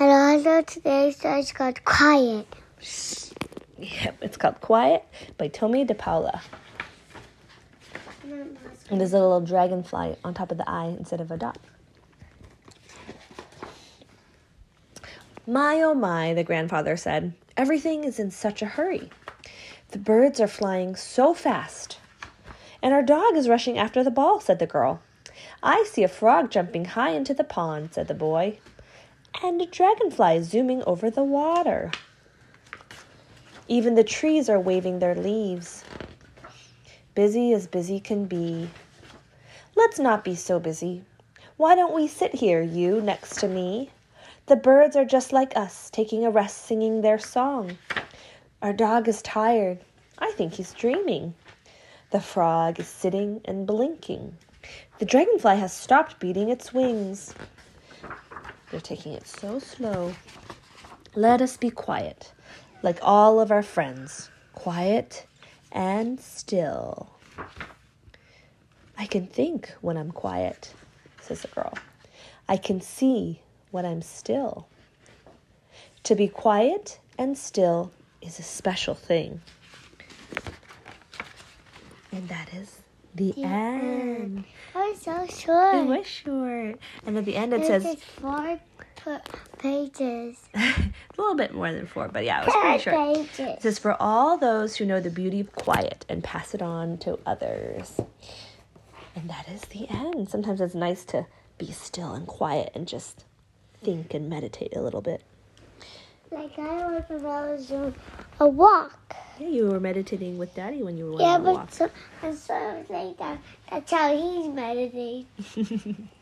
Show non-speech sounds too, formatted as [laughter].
And also today's story is called Quiet. Yep, it's called Quiet by Tomie dePaola. And there's a little dragonfly on top of the eye instead of a dot. My oh my, the grandfather said, everything is in such a hurry. The birds are flying so fast. And our dog is rushing after the ball, said the girl. I see a frog jumping high into the pond, said the boy. And a dragonfly zooming over the water. Even the trees are waving their leaves. Busy as busy can be. Let's not be so busy. Why don't we sit here, you next to me? The birds are just like us, taking a rest, singing their song. Our dog is tired. I think he's dreaming. The frog is sitting and blinking. The dragonfly has stopped beating its wings. They're taking it so slow. Let us be quiet, like all of our friends, quiet and still. I can think when I'm quiet, says the girl. I can see when I'm still. To be quiet and still is a special thing. And that is the, The end. Oh, it's so short. It was short. And at the end it says four pages. [laughs] a little bit more than four, but yeah, it was pretty short. It says, For all those who know the beauty of quiet and pass it on to others. And that is the end. Sometimes it's nice to be still and quiet and just think and meditate a little bit. Like I was when I was doing a walk. Yeah, you were meditating with Daddy when you were Yeah, on a but walk. so, so like that. That's how he's meditating. [laughs]